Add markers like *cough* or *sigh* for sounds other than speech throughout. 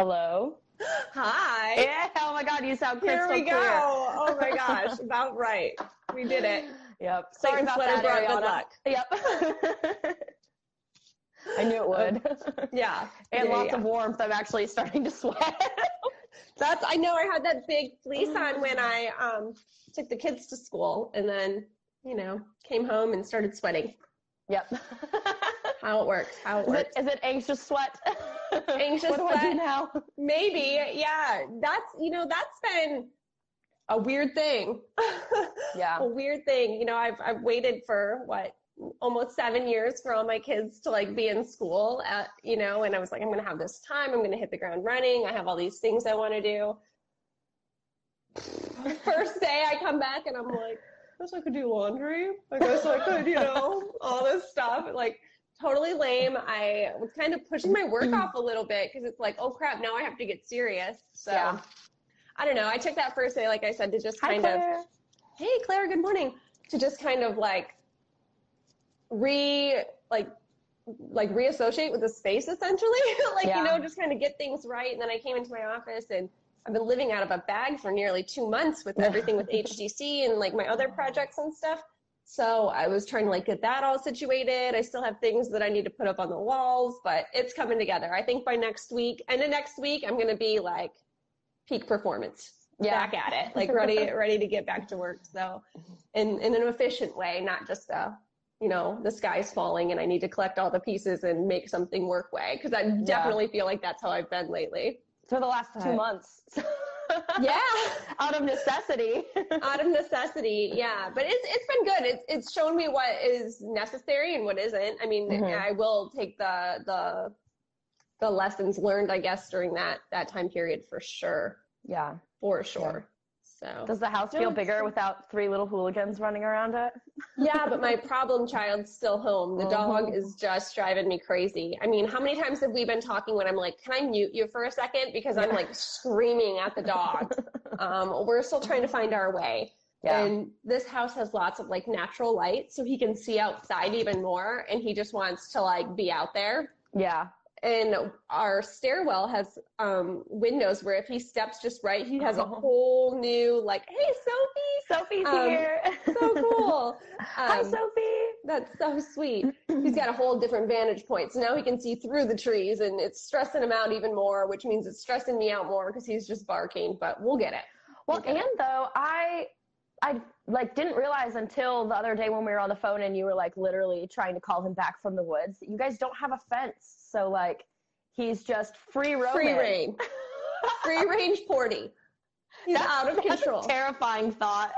Hello. Hi. Yeah. Oh my God, you sound crystal clear. Here we clear. go. Oh my *laughs* gosh, about right. We did it. Yep. Sorry about that, brought good luck. Yep. *laughs* I knew it would. Yeah. *laughs* and Yeah, lots yeah. of warmth. I'm actually starting to sweat. That's I know I had that big fleece on when I um took the kids to school and then, you know, came home and started sweating. yep. How it works. How it Is it, works. is it anxious sweat? *laughs* Anxious what do I do now? *laughs* Maybe. Yeah. That's you know, that's been a weird thing. *laughs* Yeah. a weird thing. You know, I've I've waited for what almost seven years for all my kids to like be in school at you know, and I was like, I'm gonna have this time, I'm gonna hit the ground running, I have all these things I wanna do. First day I come back and I'm like, I guess I could do laundry. I guess I could, you know, all this stuff. Like totally lame. I was kind of pushing my work mm. off a little bit because it's like, oh crap, now I have to get serious. So Yeah. I don't know. I took that first day, like I said, to just Hi, kind of Claire. hey claire good morning to just kind of like re like like reassociate with the space essentially *laughs* like Yeah. you know just kind of get things right and then i came into my office and i've been living out of a bag for nearly two months with *laughs* everything with hdc and like my other projects and stuff so i was trying to like get that all situated i still have things that i need to put up on the walls but it's coming together i think by next week and the next week i'm going to be like peak performance Yeah. back at it, like *laughs* ready, ready to get back to work. So, in in an efficient way, not just a, you know, the sky's falling and I need to collect all the pieces and make something work way. Because I definitely feel like that's how I've been lately. For the last two months. *laughs* Yeah, *laughs* Out of necessity. *laughs* out of necessity. Yeah, but it's it's been good. It's it's shown me what is necessary and what isn't. I mean, Mhm. I will take the the the lessons learned, I guess, during that that time period for sure, yeah. for sure. So Does the house feel bigger without three little hooligans running around it? Yeah, but my *laughs* problem child's still home. The dog Mhm. is just driving me crazy. I mean, how many times have we been talking when I'm like, can I mute you for a second? Because I'm like screaming at the dog. *laughs* um, we're still trying to find our way. Yeah. And this house has lots of like natural light, so he can see outside even more. And he just wants to like be out there. yeah. And our stairwell has um, windows where if he steps just right, he has a Oh. whole new like, hey, Sophie, Sophie's Um, here. *laughs* so cool. Hi, Um, Sophie. that's so sweet. He's got a whole different vantage point. So now he can see through the trees and it's stressing him out even more, which means it's stressing me out more because he's just barking, but we'll get it. Well, We'll get and it. though I, I like didn't realize until the other day when we were on the phone and you were like literally trying to call him back from the woods. that You guys don't have a fence, so like he's just free roaming. Free range. *laughs* Free range Porty. He's That's- out of that's a control. terrifying thought.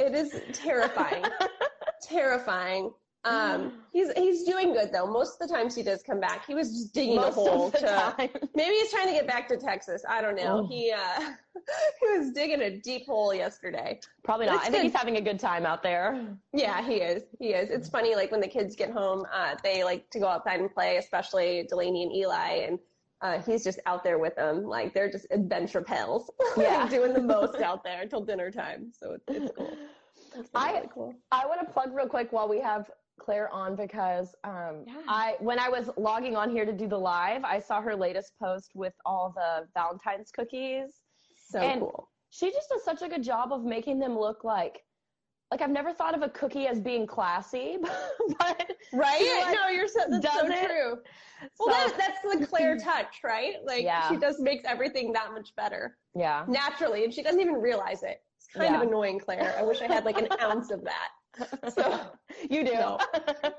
it is terrifying. *laughs* terrifying. Um, he's he's doing good though. Most of the times he does come back. He was just digging Most a hole to *laughs* maybe he's trying to get back to Texas. I don't know. Oh. He uh *laughs* he was digging a deep hole yesterday. Probably not. I think good. he's having a good time out there. Yeah, he is. He is. It's funny, like when the kids get home, uh, they like to go outside and play, especially Delaney and Eli, and uh, he's just out there with them. Like they're just adventure pals, *laughs* Like, Yeah. doing the most out there until dinner time. So it's, it's cool. It's I- really cool. I want to plug real quick while we have Claire on because um, Yeah. I when I was logging on here to do the live, I saw her latest post with all the Valentine's cookies. So and- cool. She just does such a good job of making them look like like I've never thought of a cookie as being classy, *laughs* but Right? like, no, you're so, that's so it. true. Well, so- that, that's the Claire *laughs* touch, right? Like Yeah. she just makes everything that much better yeah. naturally, and she doesn't even realize it. It's kind Yeah. of annoying, Claire. I wish I had like an ounce of that. So you do. No.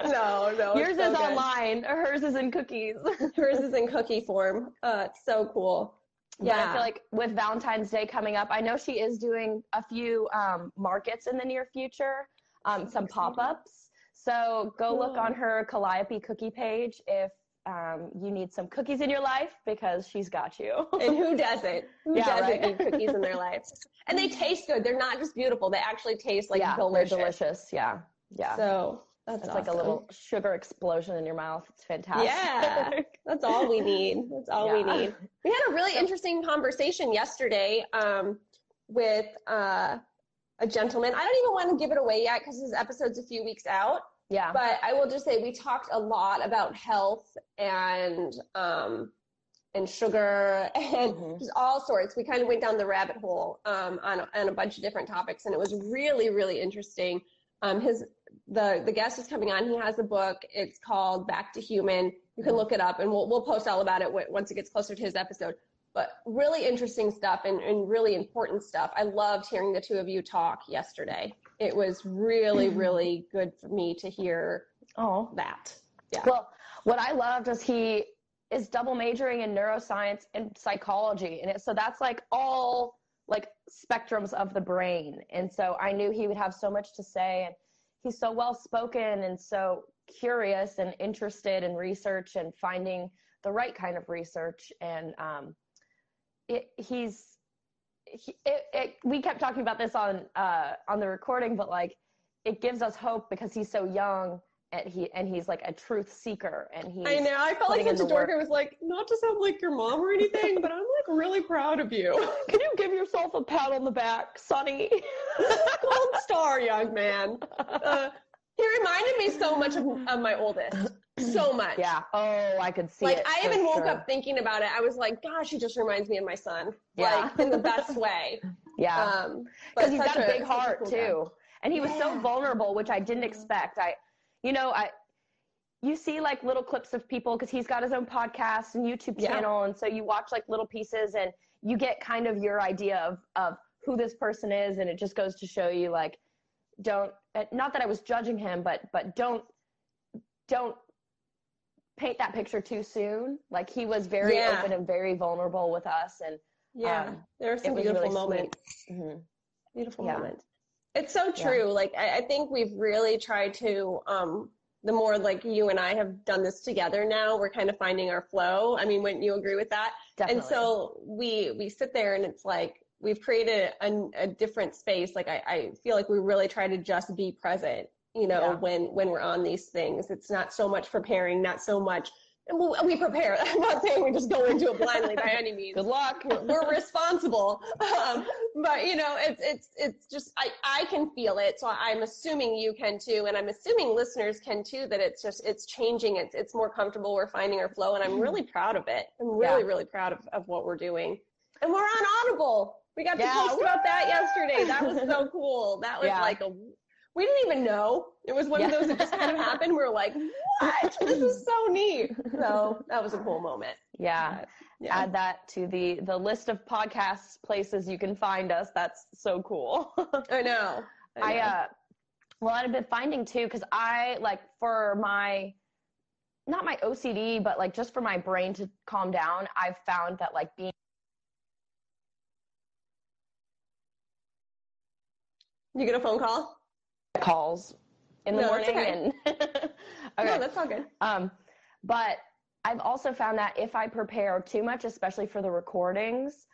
No, no. Yours so is good. online. Hers is in cookies. *laughs* Hers is in cookie form. Uh, it's so cool. But I Yeah. feel like with Valentine's Day coming up, I know she is doing a few um, markets in the near future, um, some pop ups. So go look on her Calliope cookie page if um, you need some cookies in your life because she's got you. *laughs* And who doesn't? Who Yeah, doesn't right. need cookies in their *laughs* life? And they taste good. They're not just beautiful. They actually taste like yeah, delicious. they're delicious. Yeah, yeah. So that's it's like a little sugar explosion in your mouth. It's fantastic. Yeah. *laughs* That's all we need. That's all we need. We had a really interesting conversation yesterday um, with uh, a gentleman. I don't even want to give it away yet because his episode's a few weeks out. Yeah. But I will just say we talked a lot about health and um, and sugar *laughs* and Mhm. just all sorts. We kind of went down the rabbit hole um, on, a, on a bunch of different topics, and it was really, really interesting. Um, his the the guest is coming on. He has a book. It's called Back to Human. You can look it up, and we'll we'll post all about it w- once it gets closer to his episode. But really interesting stuff and, and really important stuff. I loved hearing the two of you talk yesterday. It was really, really good for me to hear Oh, that. Yeah. Well, what I loved is he is double majoring in neuroscience and psychology, and it, so that's like all like spectrums of the brain. And so I knew he would have so much to say, and he's so well spoken and so curious and interested in research and finding the right kind of research. And um, it, he's he, it, it, we kept talking about this on uh, on the recording, but like it gives us hope because he's so young and he and he's like a truth seeker and he's I know. I felt like such a dork. I was like, not to sound like your mom or anything, but I'm like really proud of you. *laughs* Can you give yourself a pat on the back, Sonny? *laughs* *laughs* Gold star, young man. Uh, he reminded me so much of, of my oldest. So *clears throat* much. yeah. Oh, I could see Like it. I even woke sure. up thinking about it. I was like, gosh, he just reminds me of my son. Yeah. Like in the best *laughs* way. Yeah. Um, because he's got a big heart cool guy. too and he was so vulnerable which i didn't expect i you know i you see like little clips of people because he's got his own podcast and youtube Yeah. channel and so you watch like little pieces and you get kind of your idea of of who this person is and it just goes to show you like don't uh, not that i was judging him but but don't don't paint that picture too soon like he was very Yeah. open and very vulnerable with us and Yeah. Um, there are some beautiful really moments. mhm. Beautiful Yeah. moment. It's so Yeah. true. Like I, I think we've really tried to um the more like you and I have done this together now, we're kind of finding our flow. I mean, wouldn't you agree with that? definitely And so we we sit there and it's like we've created a, a different space. Like I, I feel like we really try to just be present, you know, Yeah. when when we're on these things. It's not so much preparing, not so much we we prepare. *laughs* I'm not saying we just go into it blindly by any means good luck we're, we're responsible. Um, but you know, it's it's it's just I I can feel it, so I'm assuming you can too, and I'm assuming listeners can too. That it's just it's changing. It's it's more comfortable. We're finding our flow, and I'm really proud of it. I'm really Yeah. really proud of, of what we're doing, and we're on Audible. We got to post about that yesterday. That was so cool. That was Yeah. like a we didn't even know. It was one of those that just kind of happened. We were like, what? This is so neat. So that was a cool moment. yeah Yeah. add that to the the list of podcasts places you can find us that's so cool I know. i know. uh well i've been finding too because i like for my not my ocd but like just for my brain to calm down i've found that like being You get a phone call? Calls in the No, morning and *laughs* okay No, that's all good. Um, but I've also found that if I prepare too much, especially for the recordings,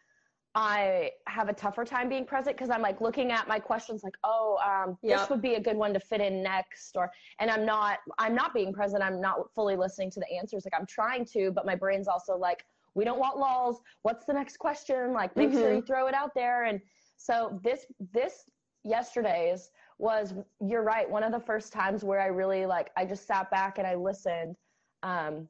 I have a tougher time being present because I'm like looking at my questions like, oh, um, Yep. this would be a good one to fit in next, or and I'm not I'm not being present. I'm not fully listening to the answers. Like I'm trying to, but my brain's also like, we don't want lulls. What's the next question? Like make sure Mhm. you throw it out there. And so this this yesterday's was you're right one of the first times where i really like i just sat back and i listened um,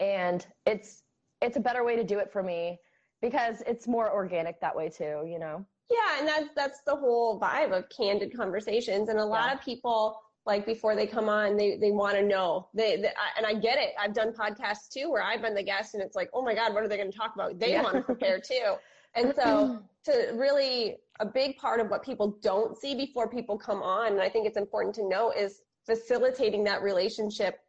and it's it's a better way to do it for me because it's more organic that way too you know Yeah, and that's that's the whole vibe of candid conversations. And a lot Yeah. of people, like before they come on, they they want to know. They, they I, and I get it. I've done podcasts too where I've been the guest, and it's like, oh my god, what are they going to talk about? They Yeah. want to prepare too. And so *laughs* to really a big part of what people don't see before people come on, and I think it's important to know is facilitating that relationship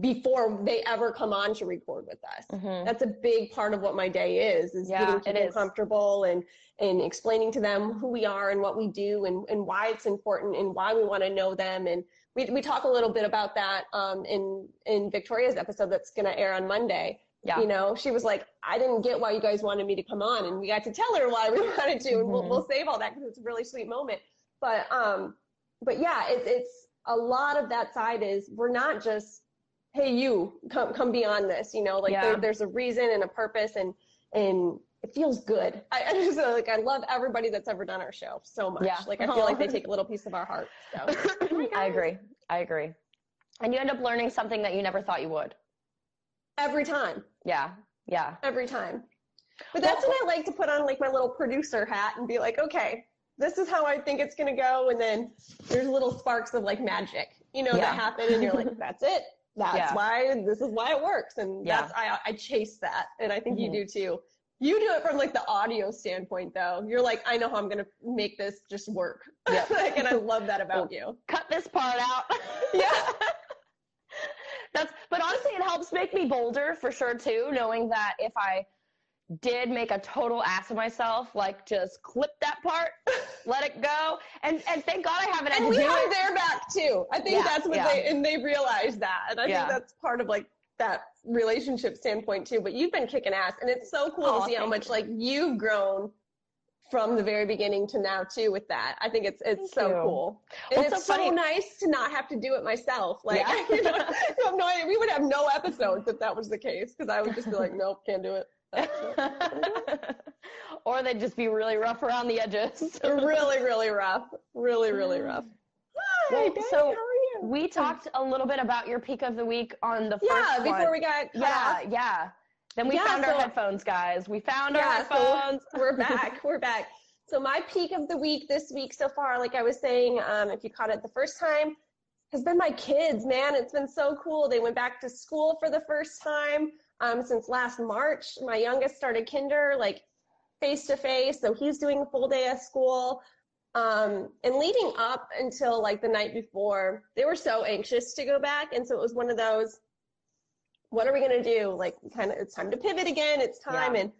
before they ever come on to record with us Mhm. that's a big part of what my day is is Yeah, getting people is. comfortable and and explaining to them who we are and what we do and, and why it's important and why we want to know them and we, we talk a little bit about that um, in in victoria's episode that's going to air on monday yeah. You know she was like i didn't get why you guys wanted me to come on and we got to tell her why we *laughs* wanted to and we'll, Mhm. we'll save all that because it's a really sweet moment. But um but yeah it's it's a lot of that side is we're not just hey you come come beyond this you know like Yeah. there, there's a reason and a purpose and and it feels good. *laughs* I, I just like i love everybody that's ever done our show so much. Yeah. like i feel like they *laughs* take a little piece of our heart so. *coughs* I agree. I agree. And you end up learning something that you never thought you would every time yeah Yeah. Every time. But that's well, when I like to put on like my little producer hat and be like, okay, this is how I think it's going to go. And then there's little sparks of like magic, you know, yeah. that happen. And you're like, *laughs* that's it. That's yeah. why, this is why it works. And yeah. that's, I, I chase that. And I think mm-hmm. you do too. You do it from like the audio standpoint though. You're like, I know how I'm going to make this just work. Yeah. *laughs* like, and I *laughs* love that about you. Cut this part out. yeah. That's, but honestly, it helps make me bolder for sure too, knowing that if I, did make a total ass of myself, like just clip that part, *laughs* let it go, and and thank God I haven't. And we have their back too. I think yeah, that's what yeah. they and they realize that, and I yeah. think that's part of like that relationship standpoint too. But you've been kicking ass, and it's so cool oh, to see how much you. like you've grown from the very beginning to now too with that. I think it's it's Thank so you. cool. And well, it's so, so nice to not have to do it myself. Like yeah. *laughs* you, know, have no. We would have no episodes if that was the case because I would just be like, nope, can't do it. *laughs* or they'd just be really rough around the edges. *laughs* really, really rough. Really, really rough. Hi, well, so we talked a little bit about your peak of the week on the first Yeah, before one. we got Yeah, off. yeah. Then we yeah, found so, our headphones, guys. We found yeah, our headphones. So *laughs* we're *laughs* back. we're back. So my peak of the week this week so far, like I was saying, um, if you caught it the first time, has been my kids, man. It's been so cool. They went back to school for the first time um, since last March. My youngest started kinder like face to face, so he's doing a full day of school. Um, and leading up until like the night before, they were so anxious to go back, and so it was one of those. What are we gonna do? Like, kind of, it's time to pivot again. It's time, yeah. and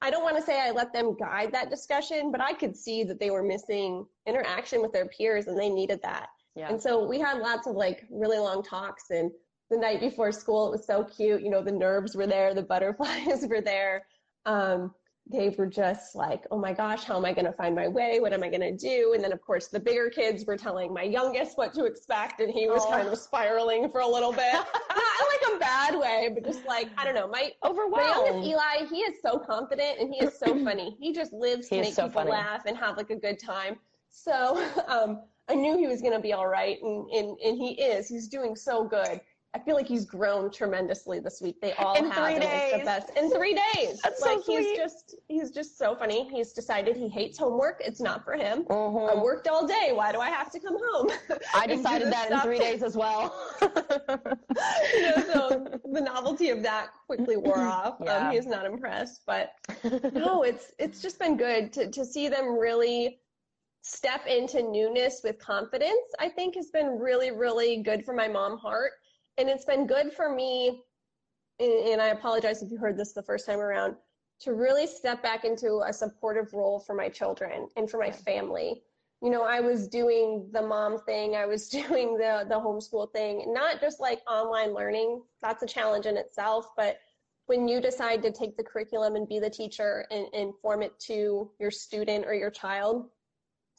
I don't want to say I let them guide that discussion, but I could see that they were missing interaction with their peers, and they needed that. Yeah. And so we had lots of like really long talks and the night before school. It was so cute. You know, the nerves were there, the butterflies *laughs* were there. Um, they were just like, oh my gosh, how am I going to find my way? What am I going to do? And then, of course, the bigger kids were telling my youngest what to expect, and he was oh. kind of spiraling for a little bit. *laughs* Not like a bad way, but just like, I don't know. My, Overwhelmed. my youngest Eli, he is so confident and he is so *clears throat* funny. He just lives to make so people funny. laugh and have like a good time. So *laughs* um, I knew he was going to be all right, and, and, and he is. He's doing so good. I feel like he's grown tremendously this week. They all in have three days. the best in three days. That's like so sweet. he's just he's just so funny. He's decided he hates homework. It's not for him. Mm-hmm. I worked all day. Why do I have to come home? *laughs* I decided that stuff? in three days as well. *laughs* you know, so the novelty of that quickly wore off. Um, yeah. Um, he's not impressed, but *laughs* no, it's it's just been good to to see them really step into newness with confidence. I think has been really really good for my mom heart and it's been good for me and I apologize if you heard this the first time around to really step back into a supportive role for my children and for my family. You know, I was doing the mom thing, I was *laughs* doing the the homeschool thing, not just like online learning. That's a challenge in itself, but when you decide to take the curriculum and be the teacher and, and form it to your student or your child,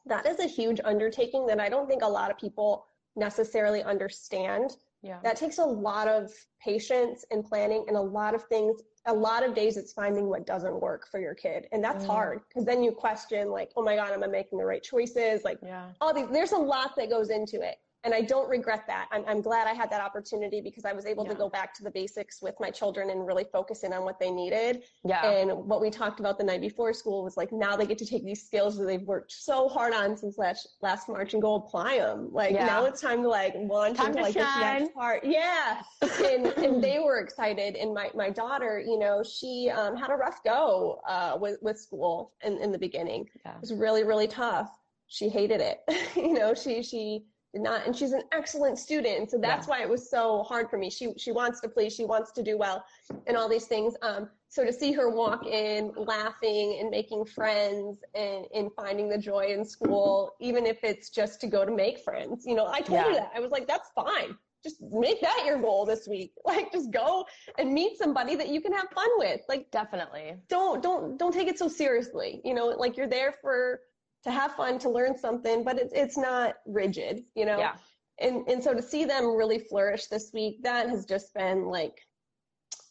that is a huge undertaking that I don't think a lot of people necessarily understand yeah. That takes a lot of patience and planning and a lot of things. A lot of days it's finding what doesn't work for your kid. And that's mm. hard because then you question like, oh my God, am I making the right choices? Like yeah. all these, there's a lot that goes into it and I don't regret that. I'm, I'm glad I had that opportunity because I was able yeah. to go back to the basics with my children and really focus in on what they needed. Yeah. And what we talked about the night before school was like now they get to take these skills that they've worked so hard on since last last March and go apply them. Like yeah. now it's time to like launch time into to like shine. this next part. Yeah. *laughs* and and they were excited. And my my daughter, you know, she um, had a rough go uh, with with school in in the beginning. Yeah. It was really really tough. She hated it. *laughs* you know, she she not and she's an excellent student. So that's yeah. why it was so hard for me. She she wants to please she wants to do well and all these things. Um so to see her walk in laughing and making friends and in finding the joy in school even if it's just to go to make friends you know i told yeah. her that. I was like that's fine. Just make that your goal this week. *laughs* Like just go and meet somebody that you can have fun with. Like definitely. don't don't don't take it so seriously. You know like you're there for to have fun, to learn something, but it's it's not rigid, you know? Yeah. And and so to see them really flourish this week, that has just been like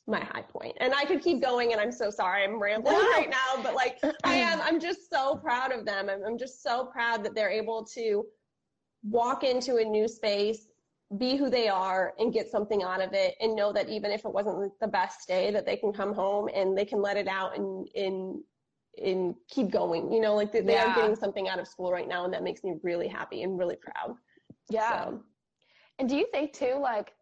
my high point. And I could keep going and I'm so sorry I'm rambling right now, but like *clears throat* I am I'm just so proud of them. I'm, I'm just so proud that they're able to walk into a new space, be who they are and get something out of it and know that even if it wasn't the best day that they can come home and they can let it out and and and keep going you know like they, they Yeah. are getting something out of school right now and that makes me really happy and really proud Yeah. So, And do you think too, like,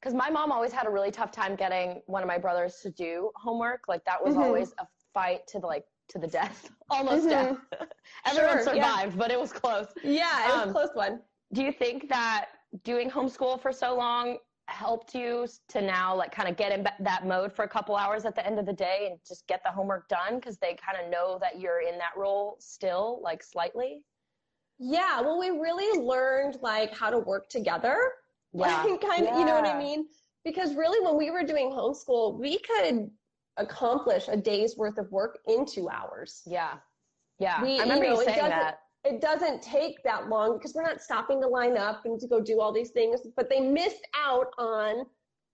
because my mom always had a really tough time getting one of my brothers to do homework. Like that was Mhm. always a fight to the like to the death, *laughs* almost Mhm. death. *laughs* Everyone Sure, yeah. survived, but it was close. yeah it was Um, a close one Do you think that doing homeschool for so long helped you to now like kind of get in that mode for a couple hours at the end of the day and just get the homework done because they kind of know that you're in that role still, like slightly? yeah well we really learned like how to work together *laughs* Yeah. like kind of you know what i mean because really when we were doing homeschool we could accomplish a day's worth of work in two hours Yeah. Yeah. We- I remember you you, know, it saying that. It doesn't take that long because we're not stopping to line up and to go do all these things but they missed out on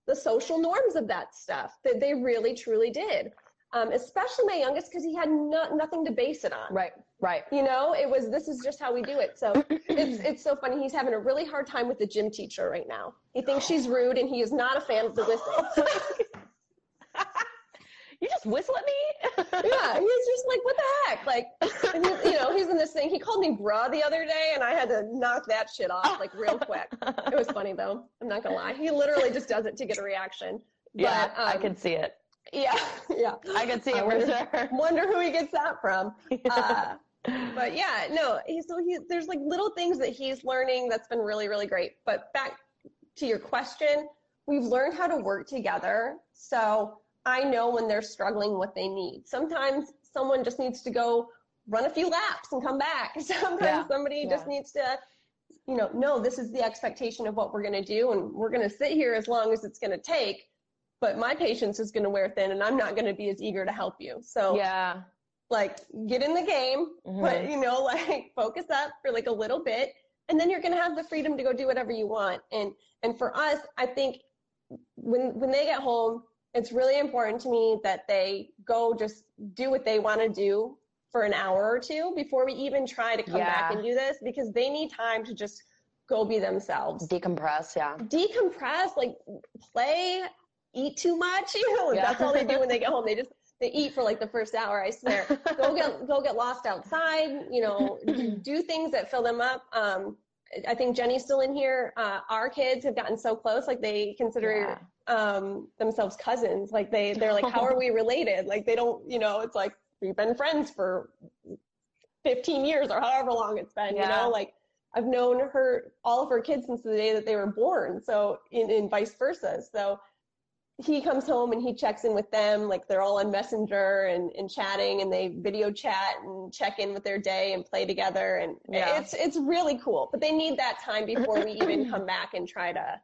the social norms of that stuff that they really truly did. Um, especially my youngest because he had no, nothing to base it on. Right. Right. you know it was this is just how we do it. So *clears throat* it's it's so funny. He's having a really hard time with the gym teacher right now. He thinks she's rude and he is not a fan of the whistle *laughs* you just whistle at me? *laughs* yeah he's just like what the heck like he, you know he's in this thing he called me bra the other day and i had to knock that shit off like real quick it was funny though i'm not gonna lie he literally just does it to get a reaction yeah, But, I um, can see it. yeah *laughs* yeah I can see it wonder- sure. *laughs* wonder who he gets that from uh, but yeah, no, he, so he, there's like little things that he's learning that's been really, really great. But back to your question, we've learned how to work together. So I know when they're struggling what they need. Sometimes someone just needs to go run a few laps and come back. *laughs* Sometimes Yeah, somebody just needs to, you know, no, this is the expectation of what we're going to do. And we're going to sit here as long as it's going to take. But my patience is going to wear thin and I'm not going to be as eager to help you. So yeah. like get in the game, Mhm. but you know, *laughs* like focus up for like a little bit, and then you're gonna have the freedom to go do whatever you want. And and for us, I think when when they get home, it's really important to me that they go just do what they want to do for an hour or two before we even try to come back and do this because they need time to just go be themselves Decompress, yeah. decompress, like play, eat too much. *laughs* You know, Yeah. that's all they do when they get home. They just *laughs* they eat for like the first hour. I swear. *laughs* go get go get lost outside. You know, do things that fill them up. Um, I think Jenny's still in here. Uh, our kids have gotten so close, like they consider um, themselves cousins. Like they they're like, how are we *laughs* related? Like they don't, you know, it's like we've been friends for 15 years or however long it's been. You know, like I've known her all of her kids since the day that they were born. So in, in vice versa. So he comes home and he checks in with them like they're all on messenger and, and chatting and they video chat and check in with their day and play together and Yeah. it's it's really cool but they need that time before we even *clears throat* come back and try to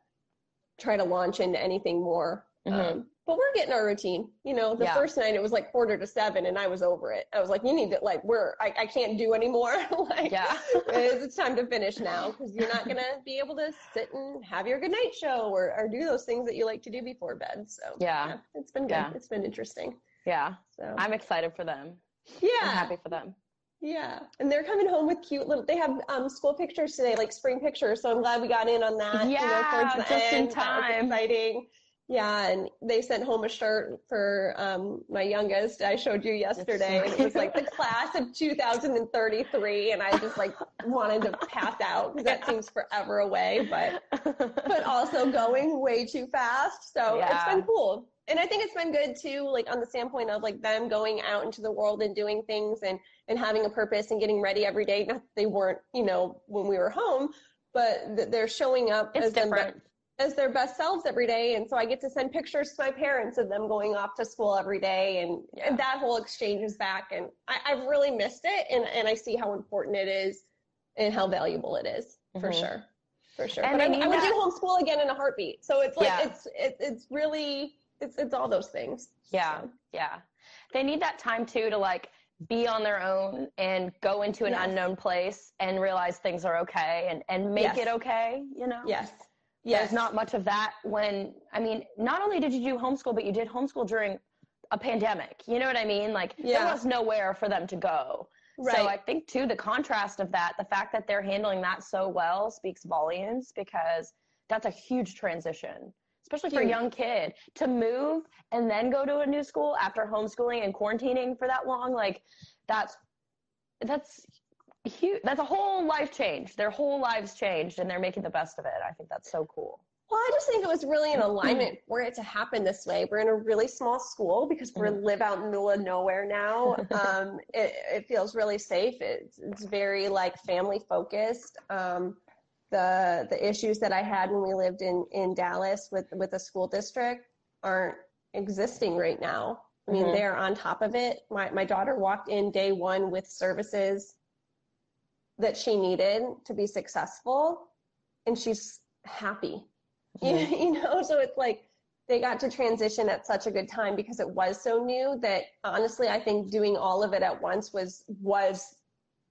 try to launch into anything more Mhm. um, but we're getting our routine you know the Yeah. first night it was like quarter to seven and i was over it i was like you need to like we're i, I can't do anymore *laughs* like Yeah. *laughs* it's, time to finish now because you're not gonna be able to sit and have your good night show or, or do those things that you like to do before bed. So Yeah. it's been good. Yeah. It's been interesting. Yeah. So I'm excited for them. yeah, I'm happy for them. Yeah, and they're coming home with cute little. They have um, school pictures today, like spring pictures. So I'm glad we got in on that. Yeah. you know, Yeah, just in end. Was time. exciting. Yeah, and they sent home a shirt for um, my youngest. I showed you yesterday. and it was like the *laughs* class of 2033, and I just like wanted to pass out because that seems forever away. But but also going way too fast. So it's been cool. And I think it's been good too, like on the standpoint of like them going out into the world and doing things and, and having a purpose and getting ready every day. Not that they weren't, you know, when we were home, but that they're showing up it's as them, different. as their best selves every day. And so I get to send pictures to my parents of them going off to school every day and, Yeah. and that whole exchange is back. And I, I've really missed it. And, and I see how important it is and how valuable it is for Mhm. sure. For sure. And but I, they need I would do homeschool again in a heartbeat. So it's like, Yeah. it's, it, it's really, it's, it's all those things. Yeah. So, Yeah. They need that time too to like be on their own and go into an Yes. unknown place and realize things are okay and, and make Yes. it okay, you know? yes. Yes. There's not much of that when, I mean, not only did you do homeschool, but you did homeschool during a pandemic. You know what I mean? Like Yeah. there was nowhere for them to go. right. So I think too, the contrast of that, the fact that they're handling that so well speaks volumes because that's a huge transition, especially for a young kid to move and then go to a new school after homeschooling and quarantining for that long. Like that's that's huge. That's a whole life change. Their whole lives changed, and they're making the best of it. I think that's so cool. Well, I just think it was really an alignment *clears throat* for it to happen this way. We're in a really small school because we Mhm. live out in the middle of nowhere now. *laughs* Um, it, it feels really safe. It's, it's very like family focused. Um, the the issues that I had when we lived in in Dallas with with the school district aren't existing right now. I mean, Mhm. they're on top of it. My my daughter walked in day one with services that she needed to be successful, and she's happy. You, *laughs* you know, so it's like they got to transition at such a good time because it was so new that honestly, I think doing all of it at once was was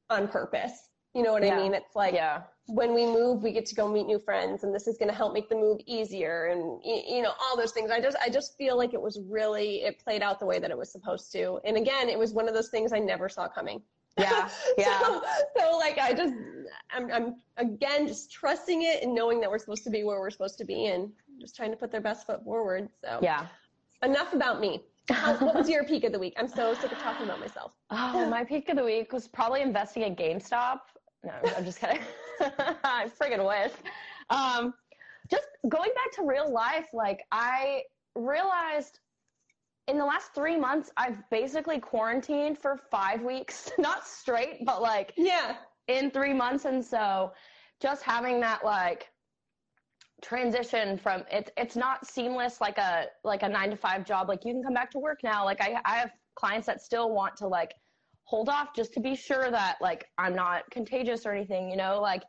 on purpose. You know what Yeah. I mean? It's like yeah, when we move, we get to go meet new friends, and this is going to help make the move easier, and you know all those things. I just I just feel like it was really it played out the way that it was supposed to. And again, it was one of those things I never saw coming. yeah, *laughs* yeah. so, so like I just I'm I'm again just trusting it and knowing that we're supposed to be where we're supposed to be and just trying to put their best foot forward. So yeah. enough about me. How, what was your peak of the week? I'm so sick of talking about myself. *laughs* Oh, my peak of the week was probably investing at GameStop. No, I'm just kidding. *laughs* I friggin' wish. Um, just going back to real life, like I realized in the last three months, I've basically quarantined for five weeks, *laughs* not straight, but like Yeah. in three months. And so just having that like transition from it's it's not seamless like a like a nine to five job. Like you can come back to work now. Like I I have clients that still want to like hold off just to be sure that like I'm not contagious or anything, you know, like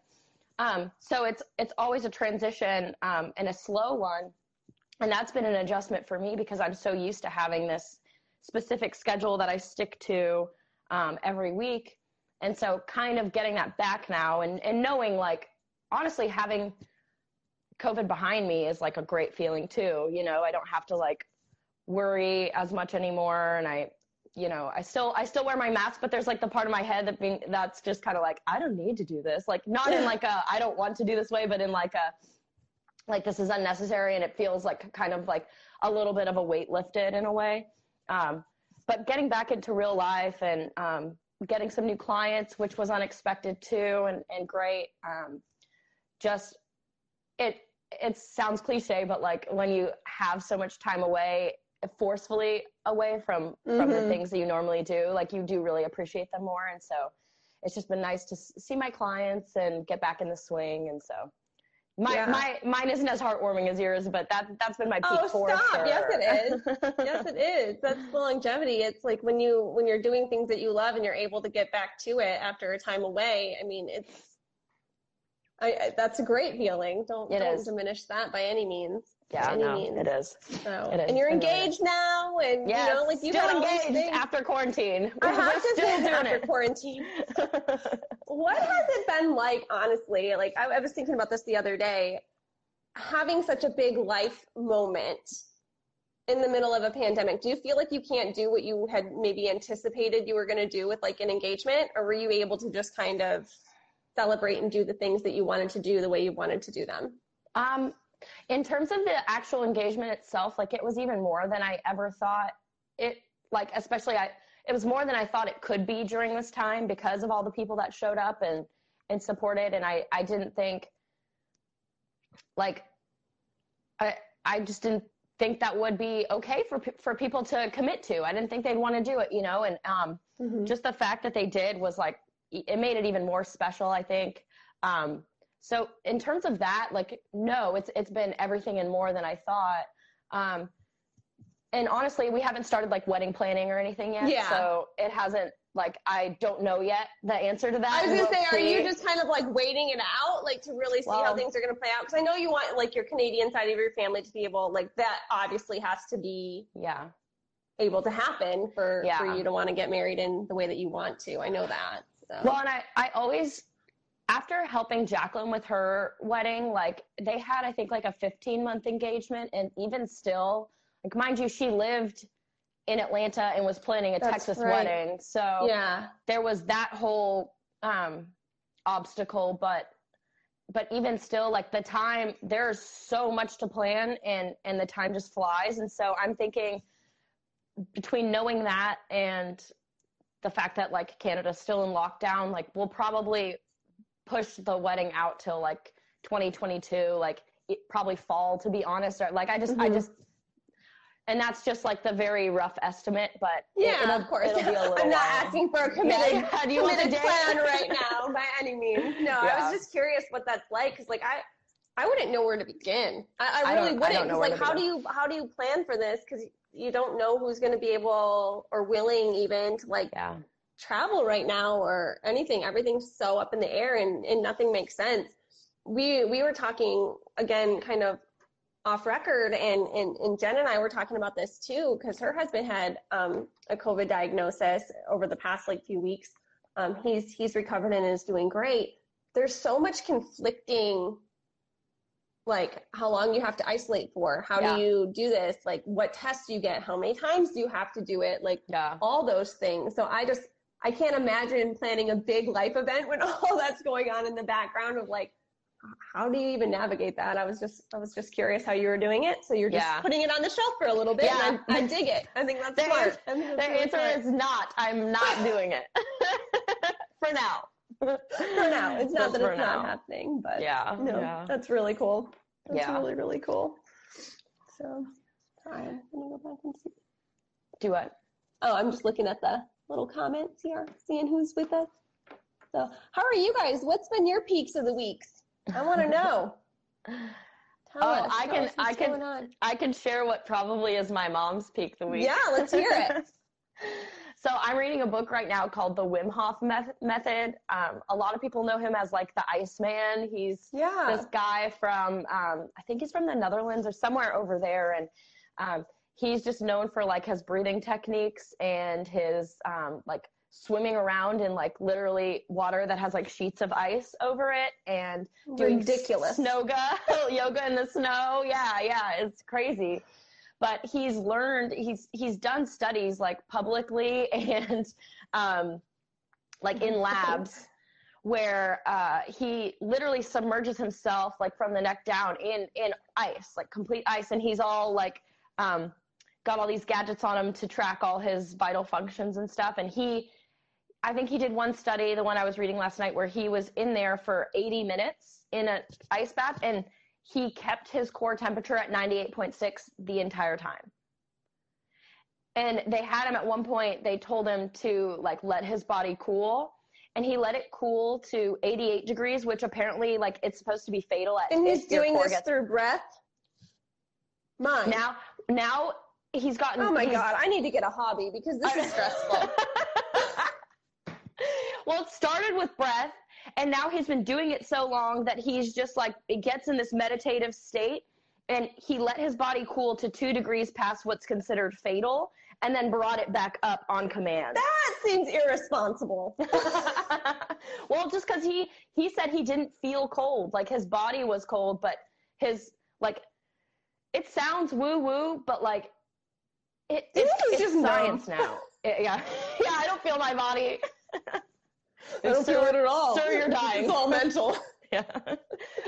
um so it's it's always a transition um and a slow one. And that's been an adjustment for me because I'm so used to having this specific schedule that I stick to um, every week. And so kind of getting that back now and, and knowing like honestly having COVID behind me is like a great feeling too. You know, I don't have to like worry as much anymore. And I, you know, I still, I still wear my mask, but there's like the part of my head that being, that's just kind of like, I don't need to do this. Like not in like a, I don't want to do this way, but in like a, like this is unnecessary and it feels like kind of like a little bit of a weight lifted in a way. Um, but getting back into real life and um, getting some new clients, which was unexpected too, and, and great. Um, just it it sounds cliche, but like when you have so much time away, forcefully away from from the Mhm. things that you normally do, like you do really appreciate them more. And so it's just been nice to see my clients and get back in the swing. And so. My, Yeah. my mine isn't as heartwarming as yours, but that that's been my peak Oh, for stop. sure. Yes, it is. *laughs* yes it is that's the longevity it's like when you when you're doing things that you love and you're able to get back to it after a time away i mean it's I, I that's a great feeling don't, It don't is. diminish that by any means yeah, no, it is. so It is. and you're engaged now and Yeah, you know like you've still had engaged after quarantine. I have to still say after it. quarantine *laughs* what has it been like honestly like I, I was thinking about this the other day having such a big life moment in the middle of a pandemic do you feel like you can't do what you had maybe anticipated you were going to do with like an engagement or were you able to just kind of celebrate and do the things that you wanted to do the way you wanted to do them Um, in terms of the actual engagement itself, like it was even more than I ever thought it. Like especially I, it was more than I thought it could be during this time because of all the people that showed up and and supported. And I I didn't think like I I just didn't think that would be okay for for people to commit to. I didn't think they'd want to do it, you know. And um, just the fact that they did was like it made it even more special i think um, so in terms of that like no it's it's been everything and more than i thought um, and honestly we haven't started like wedding planning or anything yet Yeah. so it hasn't like i don't know yet the answer to that I was gonna we'll say, are you just kind of like waiting it out, like to really see how things are gonna play out? Because I know you want like your Canadian side of your family to be able, like that obviously has to be yeah able to happen for Yeah. for you to want to get married in the way that you want to. I know that. So. Well, and I, I always, after helping Jacqueline with her wedding, like they had, I think, like a 15 month engagement. And even still, like, mind you, she lived in Atlanta and was planning a That's Texas right. wedding. So yeah, there was that whole um, obstacle. But but even still, like the time, there's so much to plan and, and the time just flies. And so I'm thinking between knowing that and the fact that like Canada's still in lockdown, like we'll probably push the wedding out till like 2022, like it, probably fall to be honest. Or like I just, mm-hmm. I just, and that's just like the very rough estimate, but yeah, it, of course. It'll be a *laughs* little I'm not while. asking for a committed, yeah, yeah. committed plan right *laughs* now by any means. No, yeah. I was just curious what that's like because like I, I wouldn't know where to begin. I, I really I wouldn't. Because like, how do you how do you plan for this? Because you don't know who's going to be able or willing even to like yeah. Travel right now or anything. Everything's so up in the air and and nothing makes sense. We we were talking again, kind of off record and, and, and Jen and I were talking about this too, because her husband had um, a COVID diagnosis over the past like few weeks. Um, he's, he's recovered and is doing great. There's so much conflicting, like how long you have to isolate for, how yeah. do you do this, like what tests do you get, how many times do you have to do it, like yeah. all those things. So I just, I can't imagine planning a big life event when *laughs* all that's going on in the background of like, how do you even navigate that? I was just I was just curious how you were doing it. So you're just yeah. putting it on the shelf for a little bit. Yeah. I, I, dig it. I think that's the smart. Answer, the answer is not. I'm not doing it *laughs* for now. for now, it's not that it's now. not happening, but yeah, no, yeah. that's really cool. That's yeah. really really cool. So, sorry, I'm gonna go back and see. Do what? Oh, I'm just looking at the little comments here, seeing who's with us. So, how are you guys? What's been your peaks of the weeks? I want to know. *laughs* Tell oh, us, I can, I can, I can share what probably is my mom's peak the week. Yeah, let's hear it. *laughs* *laughs* so I'm reading a book right now called The Wim Hof Method. Um, a lot of people know him as like the Iceman. He's yeah. this guy from, um, I think he's from the Netherlands or somewhere over there, and um, he's just known for like his breathing techniques and his um, like swimming around in like literally water that has like sheets of ice over it and doing ridiculous yoga *laughs* yoga in the snow. Yeah yeah it's crazy. But he's learned he's he's done studies like publicly *laughs* and um like in labs where uh, he literally submerges himself like from the neck down in in ice like complete ice. And he's all like um got all these gadgets on him to track all his vital functions and stuff and he I think he did one study, the one I was reading last night, where he was in there for 80 minutes in an ice bath and he kept his core temperature at 98.6 the entire time. And they had him at one point, they told him to like let his body cool and he let it cool to 88 degrees, which apparently like it's supposed to be fatal. At, and he's doing this gets... through breath. Mine. Now, now he's gotten. Oh my God. I need to get a hobby because this is stressful. *laughs* Well, it started with breath, and now he's been doing it so long that he's just like, it gets in this meditative state, and he let his body cool to two degrees past what's considered fatal, and then brought it back up on command. That seems irresponsible. *laughs* well, just because he he said he didn't feel cold, like his body was cold, but his like it sounds woo woo, but like it, it's, it's just science now. It, yeah, *laughs* yeah. I don't feel my body. *laughs* I don't sir, feel it at all. Sir, you're dying. It's all mental. *laughs* yeah.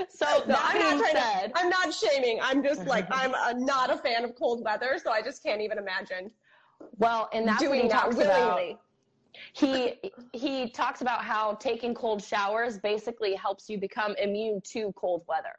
So no, I'm not trying said, to, I'm not shaming. I'm just like I'm a, not a fan of cold weather, so I just can't even imagine. Well, and that's doing what he talks willingly. about. He he talks about how taking cold showers basically helps you become immune to cold weather.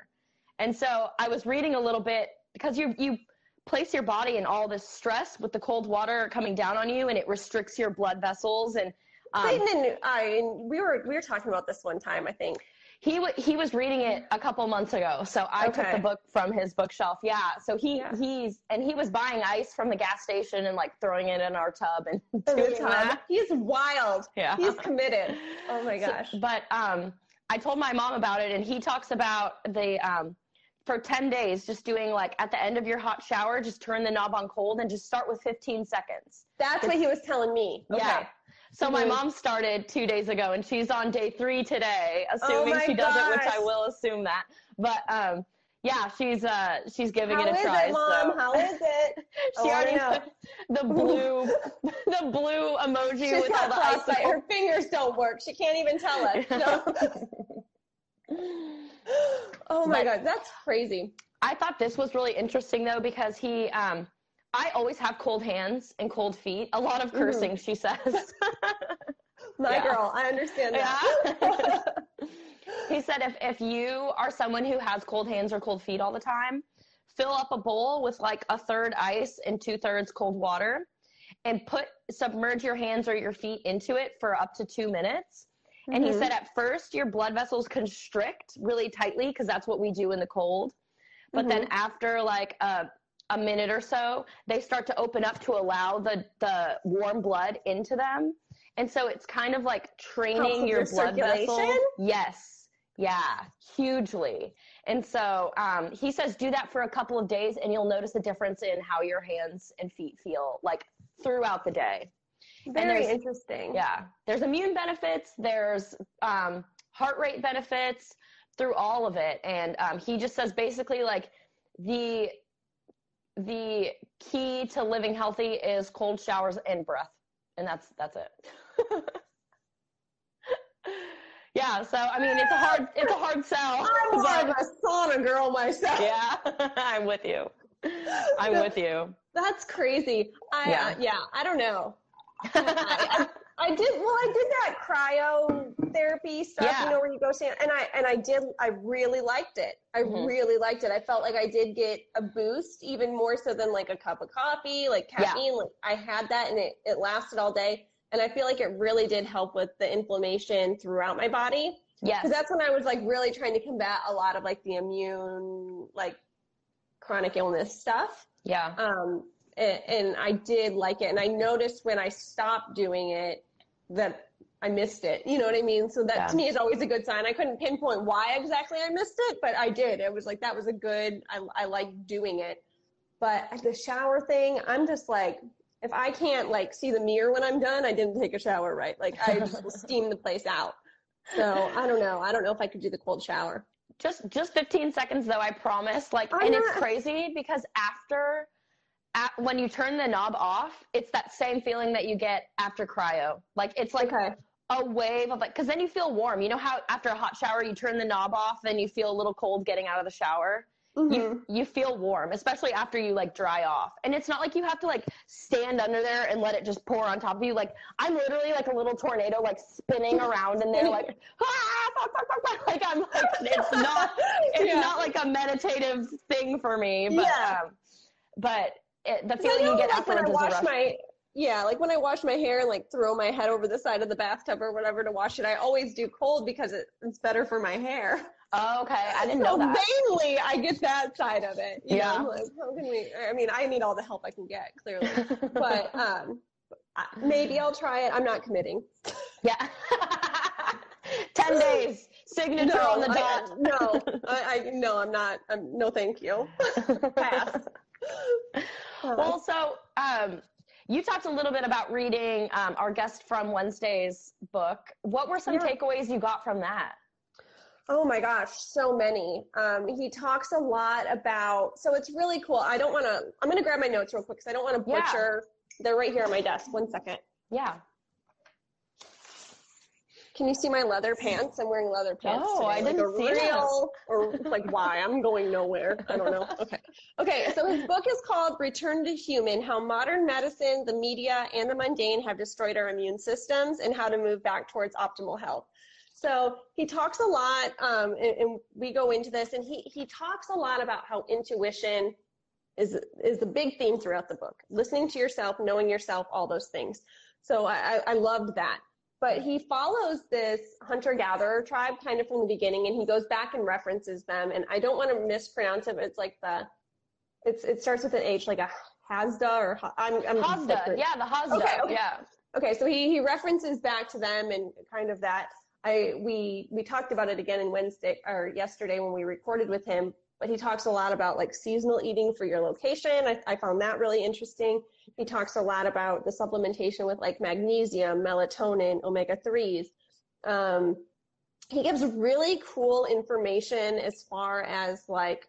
And so I was reading a little bit because you you place your body in all this stress with the cold water coming down on you and it restricts your blood vessels and um, Clayton and I, we were we were talking about this one time, I think. He w- he was reading it a couple months ago, so I okay. took the book from his bookshelf. Yeah, so he yeah. he's and he was buying ice from the gas station and like throwing it in our tub and doing that. He's wild. Yeah, he's committed. *laughs* Oh my gosh. So, but um, I told my mom about it, and he talks about the um, for 10 days, just doing like at the end of your hot shower, just turn the knob on cold and just start with 15 seconds. That's what he was telling me. Okay. Yeah. So my mm-hmm. mom started two days ago, and she's on day three today, assuming oh she does it, which I will assume that. But um, yeah, she's uh, she's giving How it a try. It, Mom? So. How is it? *laughs* she already know. the blue *laughs* the blue emoji she's with all the eyesight. Her fingers don't work. She can't even tell us. *laughs* No. Oh my But- god, that's crazy. I thought this was really interesting though because he um I always have cold hands and cold feet. A lot of Mhm. cursing, she says. *laughs* My Yeah. girl, I understand that. Yeah. *laughs* he said if if you are someone who has cold hands or cold feet all the time, fill up a bowl with like a third ice and two thirds cold water and put submerge your hands or your feet into it for up to two minutes. And he Mhm. said at first your blood vessels constrict really tightly because that's what we do in the cold. But then after like a, a minute or so, they start to open up to allow the, the warm blood into them. And so it's kind of like training Helps your blood vessel. circulation? Yes. Yeah. Hugely. And so um, he says do that for a couple of days and you'll notice a difference in how your hands and feet feel like throughout the day. Very interesting. Yeah. There's immune benefits, there's um, heart rate benefits through all of it. And um, he just says basically like the the key to living healthy is cold showers and breath. And that's that's it. *laughs* yeah, so I mean it's a hard it's a hard sell. *laughs* I'm more of a sauna girl myself. yeah, *laughs* I'm with you. I'm with you. That's crazy. I Yeah. uh, yeah, I don't know. I, *laughs* I did well. I did that cryo therapy stuff, Yeah. you know, where you go stand, and I and I did. I really liked it. I Mhm. really liked it. I felt like I did get a boost, even more so than like a cup of coffee, like Yeah. caffeine. Like I had that, and it it lasted all day. And I feel like it really did help with the inflammation throughout my body yes. because that's when I was like really trying to combat a lot of like the immune, like chronic illness stuff yeah. um, and, and I did like it. And I noticed when I stopped doing it that I missed it. You know what I mean? So that Yeah. to me is always a good sign. I couldn't pinpoint why exactly I missed it, but I did. It was like that was a good. I I like doing it. But the shower thing, I'm just like, if I can't like see the mirror when I'm done, I didn't take a shower right. Like I just will steam the place out. So I don't know. I don't know if I could do the cold shower. just just 15 seconds though i promise like I'm and it's crazy because after at, when you turn the knob off it's that same feeling that you get after cryo like it's like Okay. a wave of like because then you feel warm you know how after a hot shower you turn the knob off and you feel a little cold getting out of the shower Mhm. you you feel warm especially after you like dry off and it's not like you have to like stand under there and let it just pour on top of you like i'm literally like a little tornado like spinning around in there like *laughs* ah, fuck, fuck, fuck, fuck. like i'm like it's not it's Yeah. not like a meditative thing for me but Yeah. um, but it, the I feeling you get like, when I afterwards is a wash my yeah, like when I wash my hair and like throw my head over the side of the bathtub or whatever to wash it, I always do cold because it, it's better for my hair. oh, okay i didn't so know that vainly, I get that side of it. you Yeah. know, like, how can we? I mean, I need all the help I can get, clearly, but *laughs* um, maybe I'll try it. I'm not committing. yeah *laughs* 10 days signature on the I- no, I, I no, I'm not. I'm, no, thank you. *laughs* Pass. Well, so um, you talked a little bit about reading um, our guest from Wednesday's book. What were some Yeah. takeaways you got from that? Oh my gosh, so many. Um, he talks a lot about, so it's really cool. I don't want to, I'm going to grab my notes real quick because I don't want to butcher. Yeah. butcher. They're right here on my desk. One second. Yeah. Can you see my leather pants? I'm wearing leather pants. Oh, today. I like didn't a see that. real, or like why? I'm going nowhere. I don't know. Okay. Okay. So his book is called Return to Human How Modern Medicine, the Media, and the Mundane Have Destroyed Our Immune Systems and How to Move Back Towards Optimal Health. So he talks a lot, um, and, and we go into this, and he, he talks a lot about how intuition is, is the big theme throughout the book. Listening to yourself, knowing yourself, all those things. So I, I I loved that but he follows this hunter-gatherer tribe kind of from the beginning and he goes back and references them and i don't want to mispronounce it but it's like the it's it starts with an h like a hasda or i'm, I'm Hazda. Yeah, the Hazda. Okay, okay. Yeah. okay so he he references back to them and kind of that i we we talked about it again in wednesday or yesterday when we recorded with him but he talks a lot about like seasonal eating for your location i, I found that really interesting he talks a lot about the supplementation with like magnesium melatonin omega-3s um, he gives really cool information as far as like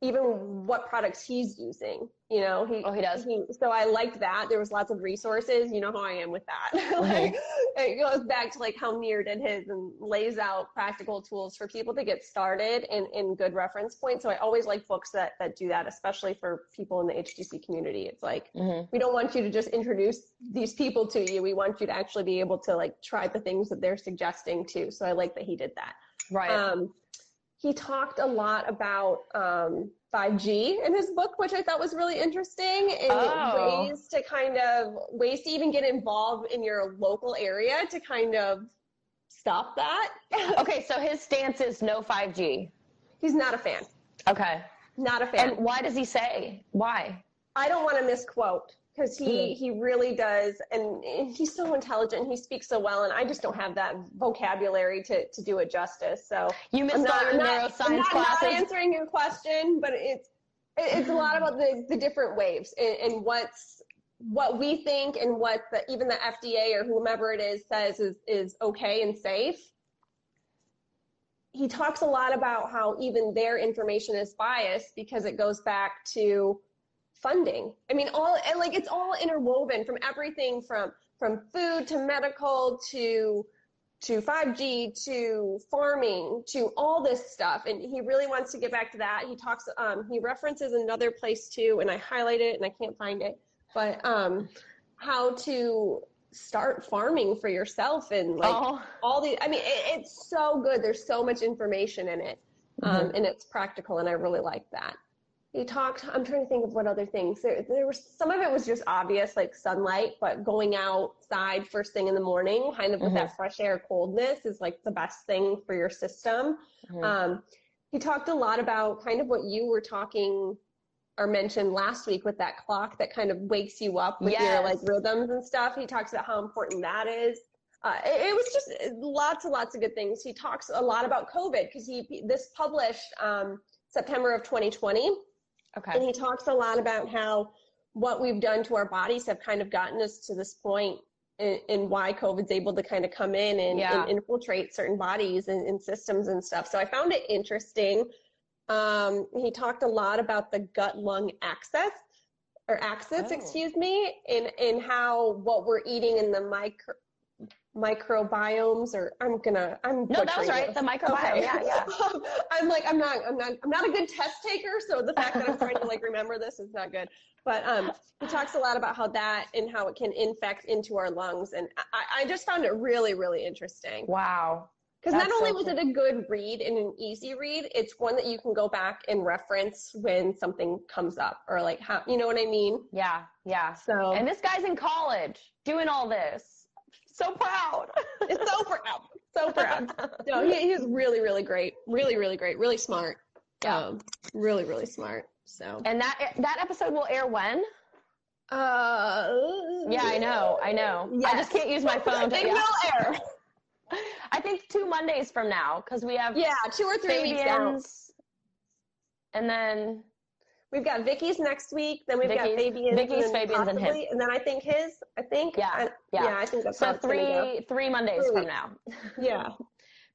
even what products he's using you know he Oh, he does. he, so I liked that. There was lots of resources. You know how I am with that. *laughs* like, it goes back to like how Near did his and lays out practical tools for people to get started and in good reference points. So I always like books that that do that, especially for people in the HTC community. It's like mm-hmm. we don't want you to just introduce these people to you. We want you to actually be able to like try the things that they're suggesting too. So I like that he did that. Right. Um, he talked a lot about um, 5G in his book, which I thought was really interesting, and oh. ways to kind of ways to even get involved in your local area to kind of stop that. *laughs* okay, so his stance is no 5G. He's not a fan. Okay. Not a fan. And why does he say? Why? I don't want to misquote because he mm. he really does and, and, he's so intelligent he speaks so well and i just don't have that vocabulary to, to do it justice so you missed not, all your not, neuroscience not, classes not answering your question but it's it's a lot about the, the different waves and, and what's what we think and what the, even the fda or whomever it is says is, is okay and safe he talks a lot about how even their information is biased because it goes back to funding. I mean, all and like it's all interwoven from everything from from food to medical to to 5G to farming to all this stuff. And he really wants to get back to that. He talks, um, he references another place too, and I highlight it and I can't find it, but um, how to start farming for yourself and like oh. all the, I mean, it, it's so good. There's so much information in it. Um, mm-hmm. and it's practical and I really like that he talked i'm trying to think of what other things there, there was some of it was just obvious like sunlight but going outside first thing in the morning kind of with mm-hmm. that fresh air coldness is like the best thing for your system mm-hmm. um, he talked a lot about kind of what you were talking or mentioned last week with that clock that kind of wakes you up with yes. your like rhythms and stuff he talks about how important that is uh, it, it, was just lots and lots of good things he talks a lot about covid because he this published um, september of 2020 Okay. And he talks a lot about how what we've done to our bodies have kind of gotten us to this point and, why COVID's able to kind of come in and, yeah. and infiltrate certain bodies and, and, systems and stuff. So I found it interesting. Um, he talked a lot about the gut lung axis or axis, oh. excuse me, and, in how what we're eating in the micro, microbiomes or I'm gonna I'm no that was right. the microbiome okay. yeah yeah. *laughs* I'm like I'm not I'm not I'm not a good test taker so the fact that I'm trying to like remember this is not good. But um he talks a lot about how that and how it can infect into our lungs and I, I just found it really really interesting. Wow. Because not only so was it a good read and an easy read it's one that you can go back and reference when something comes up or like how you know what I mean? Yeah yeah. So and this guy's in college doing all this so proud. so proud. *laughs* So proud. No, he, he's really, really great. Really, really great. Really smart. Yeah. Um, really, really smart. So. And that that episode will air when? Uh. Yeah, I know. I know. Yes. I just can't use my phone. *laughs* it will air. *laughs* I think two Mondays from now because we have yeah two or three Fabian's, weeks out. And then We've got Vicky's next week. Then we've Vicky's, got Fabian's. Vicky's, and Fabian's, possibly, and his. And then I think his. I think. Yeah. I, yeah. yeah. I think that's so three three Mondays three. from now. *laughs* Yeah.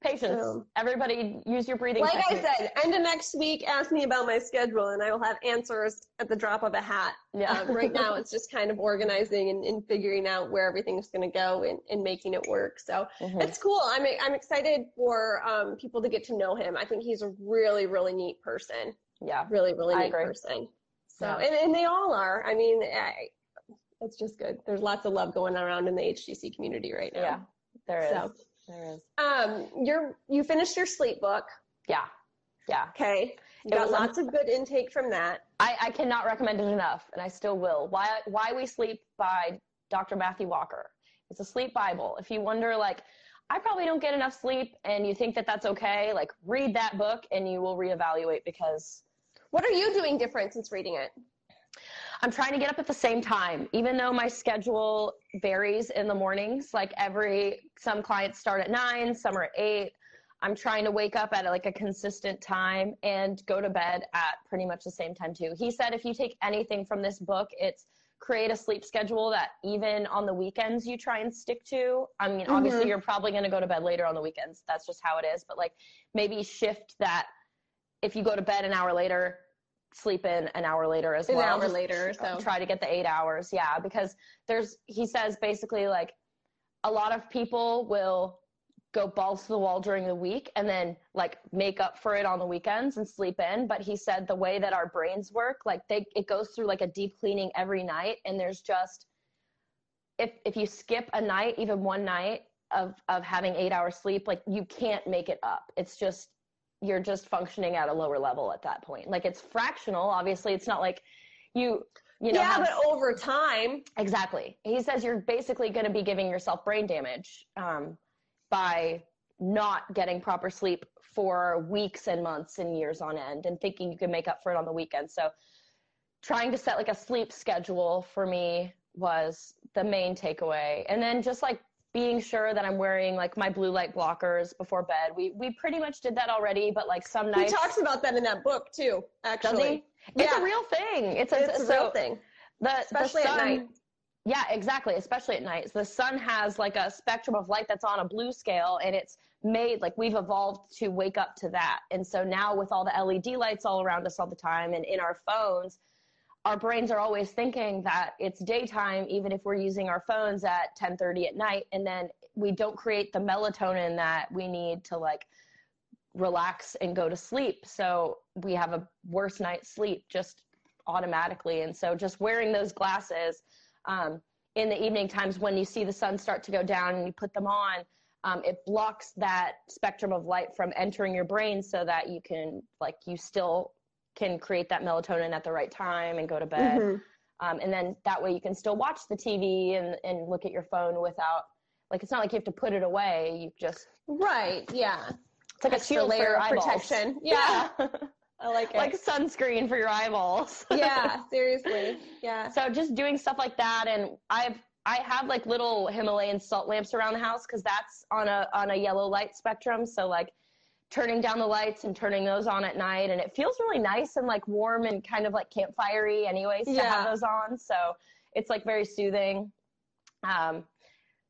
Patience. So, Everybody, use your breathing. Like techniques. I said, end of next week, ask me about my schedule, and I will have answers at the drop of a hat. Yeah. Um, right now, it's just kind of organizing and, and figuring out where everything's going to go and, and making it work. So mm-hmm. it's cool. I'm I'm excited for um, people to get to know him. I think he's a really really neat person. Yeah. Really really neat person. So, yeah. and, and they all are. I mean, I, it's just good. There's lots of love going around in the HTC community right now. Yeah, there is. So, there is. Um, you're you finished your sleep book. Yeah, yeah. Okay. You got lots of good intake from that. I, I cannot recommend it enough, and I still will. Why Why We Sleep by Dr. Matthew Walker. It's a sleep Bible. If you wonder, like, I probably don't get enough sleep, and you think that that's okay, like, read that book, and you will reevaluate because what are you doing different since reading it? I'm trying to get up at the same time, even though my schedule varies in the mornings. Like every, some clients start at nine, some are at eight. I'm trying to wake up at like a consistent time and go to bed at pretty much the same time too. He said if you take anything from this book, it's create a sleep schedule that even on the weekends you try and stick to. I mean, mm-hmm. obviously you're probably going to go to bed later on the weekends. That's just how it is. But like maybe shift that if you go to bed an hour later, sleep in an hour later as an well. An hour later, so try to get the eight hours. Yeah, because there's he says basically like a lot of people will go balls to the wall during the week and then like make up for it on the weekends and sleep in. But he said the way that our brains work like they it goes through like a deep cleaning every night. And there's just if if you skip a night even one night of of having 8 hours sleep like you can't make it up. It's just you're just functioning at a lower level at that point. Like it's fractional obviously. It's not like you you know yeah, have- but over time, Exactly. He says you're basically going to be giving yourself brain damage um, by not getting proper sleep for weeks and months and years on end and thinking you can make up for it on the weekend. So trying to set like a sleep schedule for me was the main takeaway. And then just like being sure that I'm wearing like my blue light blockers before bed. We we pretty much did that already, but like some nights he talks about that in that book too. Actually? It's Yeah. a real thing. It's a, it's a so real thing. the Especially the at night. Yeah, exactly. Especially at night. The sun has like a spectrum of light that's on a blue scale, and it's made like we've evolved to wake up to that. And so now with all the LED lights all around us all the time and in our phones, our brains are always thinking that it's daytime, even if we're using our phones at 10:30 at night, and then we don't create the melatonin that we need to like relax and go to sleep. So we have a worse night's sleep just automatically. And so just wearing those glasses um, in the evening times when you see the sun start to go down and you put them on, um, it blocks that spectrum of light from entering your brain so that you can, like, you still can create that melatonin at the right time and go to bed. Mhm. Um, and then that way you can still watch the TV and, and look at your phone without, like, it's not like you have to put it away. You just, Right. Yeah. it's like a shield for layer eyeballs. protection. *laughs* Yeah. Yeah. *laughs* I like it. like sunscreen for your eyeballs. *laughs* yeah. Seriously. Yeah. so just doing stuff like that, and I've I have like little Himalayan salt lamps around the house because that's on a on a yellow light spectrum. So like turning down the lights and turning those on at night, and it feels really nice and like warm and kind of like campfirey, anyways, to Yeah. have those on. So it's like very soothing. Um,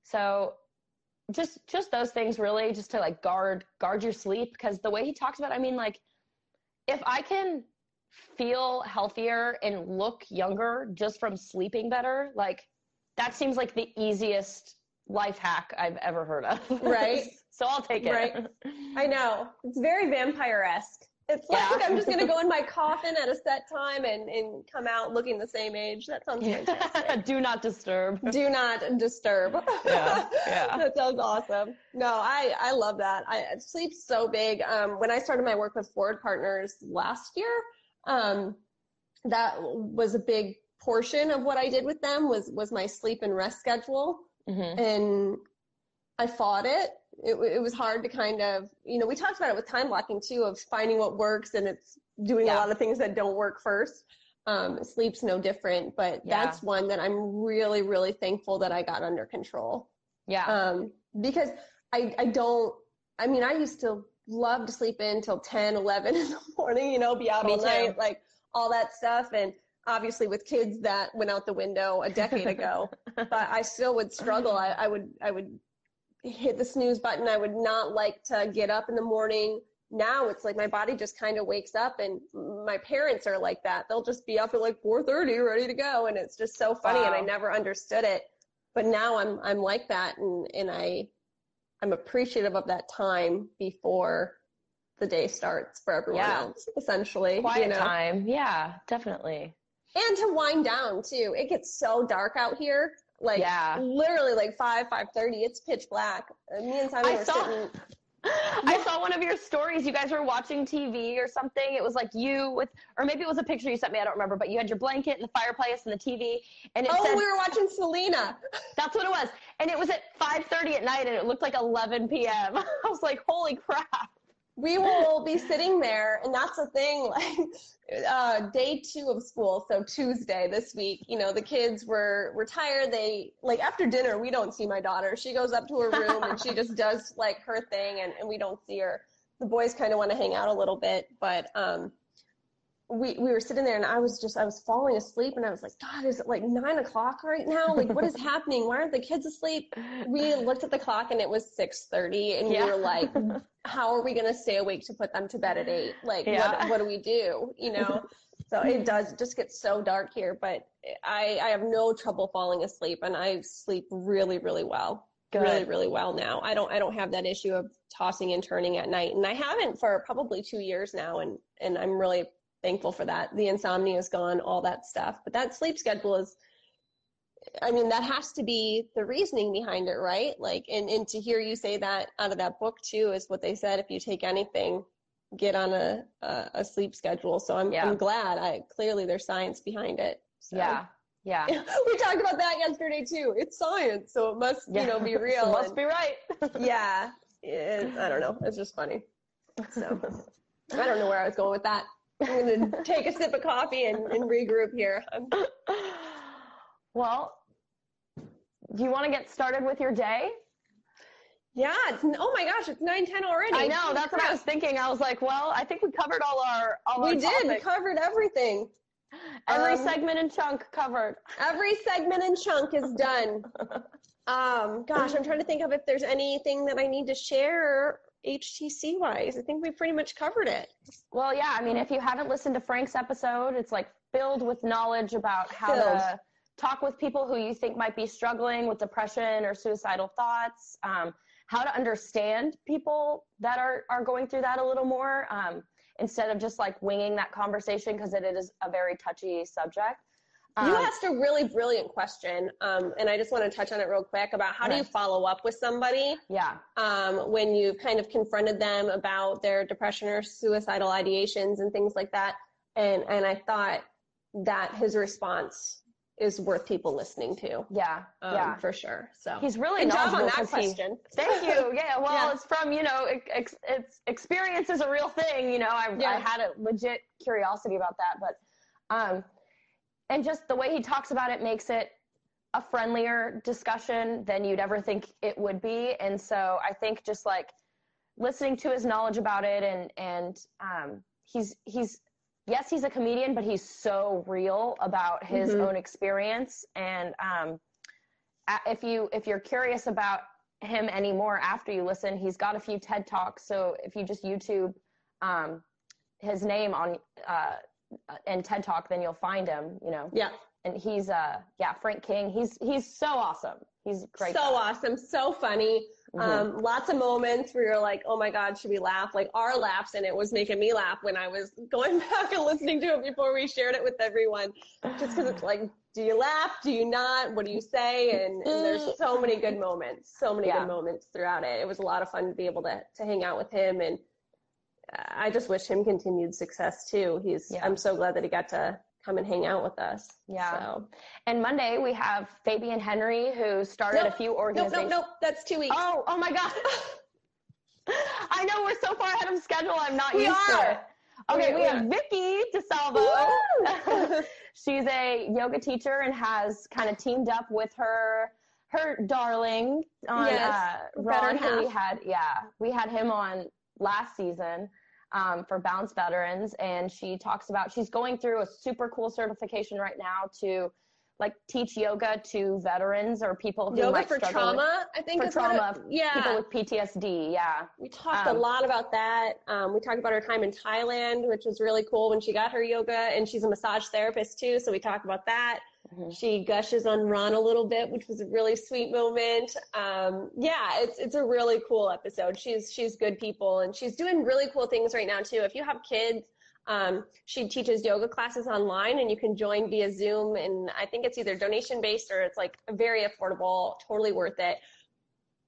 so just just those things really just to like guard guard your sleep because the way he talks about it, i mean like if i can feel healthier and look younger just from sleeping better like that seems like the easiest life hack i've ever heard of *laughs* Right. so i'll take it Right. I know. It's very vampire esque. It's like Yeah. I'm just gonna go in my *laughs* coffin at a set time and, and come out looking the same age. That sounds fantastic. *laughs* do not disturb Do not disturb. Yeah, yeah. *laughs* that sounds awesome. No, I, I love that. I sleep's so big. Um, when I started my work with Forward Partners last year, um, that was a big portion of what I did with them was was my sleep and rest schedule Mhm. and I fought it. It, it was hard to kind of, you know, we talked about it with time blocking too, of finding what works and it's doing Yeah. a lot of things that don't work first. Um, sleep's no different, but Yeah. that's one that I'm really, really thankful that I got under control. yeah Um, because I, I don't, I mean, I used to love to sleep in till 10, 11 *laughs* in the morning, you know, be out Me all too. night, like all that stuff. And obviously with kids that went out the window a decade ago, *laughs* but I still would struggle. I, I would, I would hit the snooze button. I would not like to get up in the morning. Now it's like my body just kind of wakes up and my parents are like that. They'll just be up at like 4:30 ready to go and it's just so funny and I never understood it. But now I'm I'm like that and and I I'm appreciative of that time before the day starts for everyone Yeah. else essentially, quiet you know. time yeah definitely And to wind down too. It gets so dark out here. Like Yeah. literally like five, five thirty. It's pitch black. Me and Simon I were saw- sitting. *laughs* I saw one of your stories. You guys were watching TV or something. It was like you with, or maybe it was a picture you sent me. I don't remember. But you had your blanket and the fireplace and the TV, and it Oh, said we were watching Selena. *laughs* that's what it was. And it was at 5:30 at night, and it looked like 11 p.m. *laughs* I was like, holy crap! We will be sitting there, and that's the thing. *laughs* Like uh, day two of school, so Tuesday this week. You know, the kids were were tired. They like after dinner, we don't see my daughter. She goes up to her room and she just *laughs* does like her thing, and, and we don't see her. The boys kind of want to hang out a little bit, but um, we we were sitting there, and I was just I was falling asleep, and I was like, God, is it like nine o'clock right now? Like, what is *laughs* happening? Why aren't the kids asleep? We *laughs* looked at the clock, and it was six thirty, and Yeah. we were like, *laughs* how are we going to stay awake to put them to bed at eight? Like, Yeah. what, what do we do? You know? so it does just get so dark here, but I, I have no trouble falling asleep and I sleep really, really well. Good. really, really well now. I don't I don't have that issue of tossing and turning at night. And I haven't for probably two years now and and I'm really thankful for that. The insomnia is gone, all that stuff. But that sleep schedule is I mean, that has to be the reasoning behind it, right? Like and, and to hear you say that out of that book too is what they said if you take anything, get on a a, a sleep schedule. So I'm Yeah. I'm glad. I clearly there's science behind it. So. Yeah. Yeah. *laughs* we talked about that yesterday too. It's science, so it must, you know, be *laughs* real. Must and- be right. *laughs* yeah. It, I don't know. It's just funny. So I don't know where I was going with that. I'm gonna take a sip of coffee and, and regroup here. Well, do you want to get started with your day? yeah. It's, oh my gosh, it's nine ten already. I know. That's what I was thinking. I was like, well, I think we covered all our all We our did. We covered everything. Every um, segment and chunk covered. Every segment and chunk is done. *laughs* Um, gosh, I'm trying to think of if there's anything that I need to share HTC wise. I think we pretty much covered it. Well, yeah. I mean, if you haven't listened to Frank's episode, it's like filled with knowledge about how Filled. to talk with people who you think might be struggling with depression or suicidal thoughts. Um, how to understand people that are are going through that a little more um, instead of just like winging that conversation because it is a very touchy subject. You Um, asked a really brilliant question, um, and I just want to touch on it real quick about how do you follow up with somebody yeah. um, when you've kind of confronted them about their depression or suicidal ideations and things like that. And and I thought that his response is worth people listening to, Yeah. um, yeah. for sure. So He's really good job on that 'cause he- question. Thank you. *laughs* Yeah. Well, Yeah. it's from you know, ex- it's experience is a real thing. You know, I, Yeah. I had a legit curiosity about that, but um, and just the way he talks about it makes it a friendlier discussion than you'd ever think it would be. And so I think just like listening to his knowledge about it and and um, he's he's yes he's a comedian but he's so real about his Mhm. own experience and um, if you if you're curious about him anymore after you listen he's got a few ted talks so if you just youtube um, his name on uh, and ted talk then you'll find him you know Yeah, and he's uh yeah frank king he's he's so awesome he's great so guy. awesome, so funny. Mhm. Um, lots of moments where you're like, oh my God, should we laugh? Like our laughs, and it was making me laugh when I was going *laughs* back and listening to it before we shared it with everyone. Just because it's like, do you laugh? Do you not? What do you say? And, and there's so many good moments, so many Yeah. good moments throughout it. It was a lot of fun to be able to, to hang out with him. And I just wish him continued success too. He's, Yeah. I'm so glad that he got to come and hang out with us. Yeah. So. and monday we have fabian henry who started Nope. a few organizations nope, nope. That's two weeks. oh oh my god *laughs* i know we're so far ahead of schedule i'm not We used to are. it okay We- we have vicky desalvo *laughs* *laughs* she's a yoga teacher and has kind of teamed up with her her darling on Yes, uh, better Ron, we had yeah we had him on last season um, for Bounce Veterans, and she talks about she's going through a super cool certification right now to like teach yoga to veterans or people who Yoga might for struggle with- trauma, I think. for is what it- trauma, yeah. people with PTSD. Yeah, we talked um, a lot about that. Um, we talked about her time in Thailand, which was really cool when she got her yoga, and she's a massage therapist too. So we talked about that. Mhm. She gushes on Ron a little bit, which was a really sweet moment. Um, yeah, it's it's a really cool episode. She's she's good people, and she's doing really cool things right now too. If you have kids, um, she teaches yoga classes online, and you can join via Zoom. And I think it's either donation based or it's like very affordable, totally worth it.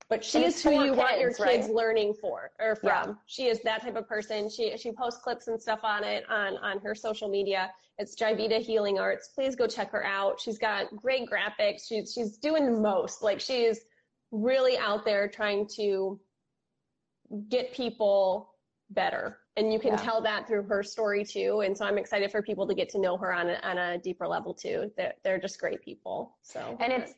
But she is who you want your kids, right? learning for or from. Yeah. She is that type of person. She she posts clips and stuff on it on on her social media. It's Jaivita Healing Arts. Please go check her out. She's got great graphics. She's she's doing the most. Like she's really out there trying to get people better. And you can Yeah. tell that through her story too. And so I'm excited for people to get to know her on a, on a deeper level too. They're, they're just great people. So and it's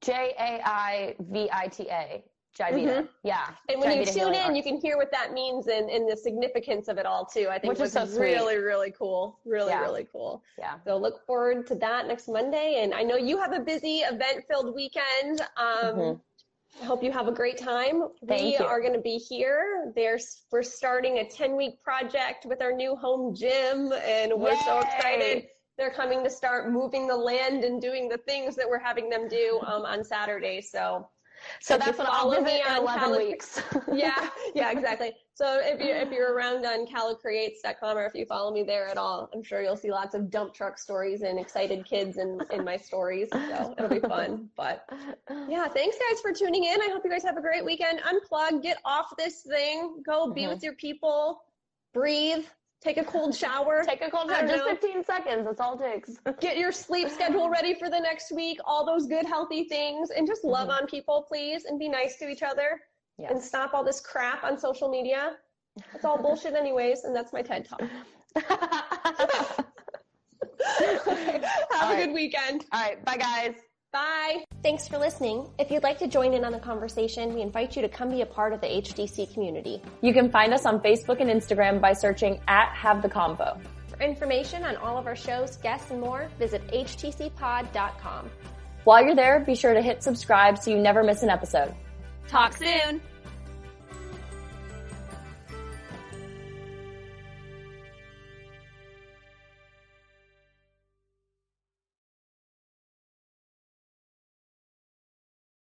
J A I V I T A. Jaivita. Mhm. Yeah. And when you tune in, Arts. you can hear what that means and, and the significance of it all too. I think Which is so really, really cool. Really, Yeah. really cool. Yeah. So look forward to that next Monday. And I know you have a busy event filled weekend. Um, Mhm. I hope you have a great time. Thank we you. are going to be here. There's, we're starting a 10 week project with our new home gym and we're so excited. They're coming to start moving the land and doing the things that we're having them do um, on Saturday. So So If that's what all of me on 11 Cali- weeks. *laughs* yeah, yeah, exactly. So if you if you're around on calocreates.com or if you follow me there at all, I'm sure you'll see lots of dump truck stories and excited kids in in my stories. So it'll be fun. But yeah, thanks guys for tuning in. I hope you guys have a great weekend. Unplug, get off this thing, go be Mhm. with your people, breathe, take a cold shower. Take a cold uh, shower, just know. 15 seconds. That's all it takes. *laughs* get your sleep schedule ready for the next week, all those good healthy things, and just love mm-hmm. on people, please, and be nice to each other and stop all this crap on social media. It's all bullshit anyways, and that's my TED talk. *laughs* *laughs* Okay, Have All a right. good weekend. all right. Bye, guys. Bye. Thanks for listening. If you'd like to join in on the conversation, we invite you to come be a part of the HTC community. You can find us on Facebook and Instagram by searching at Have the Convo. For information on all of our shows, guests, and more, visit htcpod.com. While you're there, be sure to hit subscribe so you never miss an episode. Talk soon.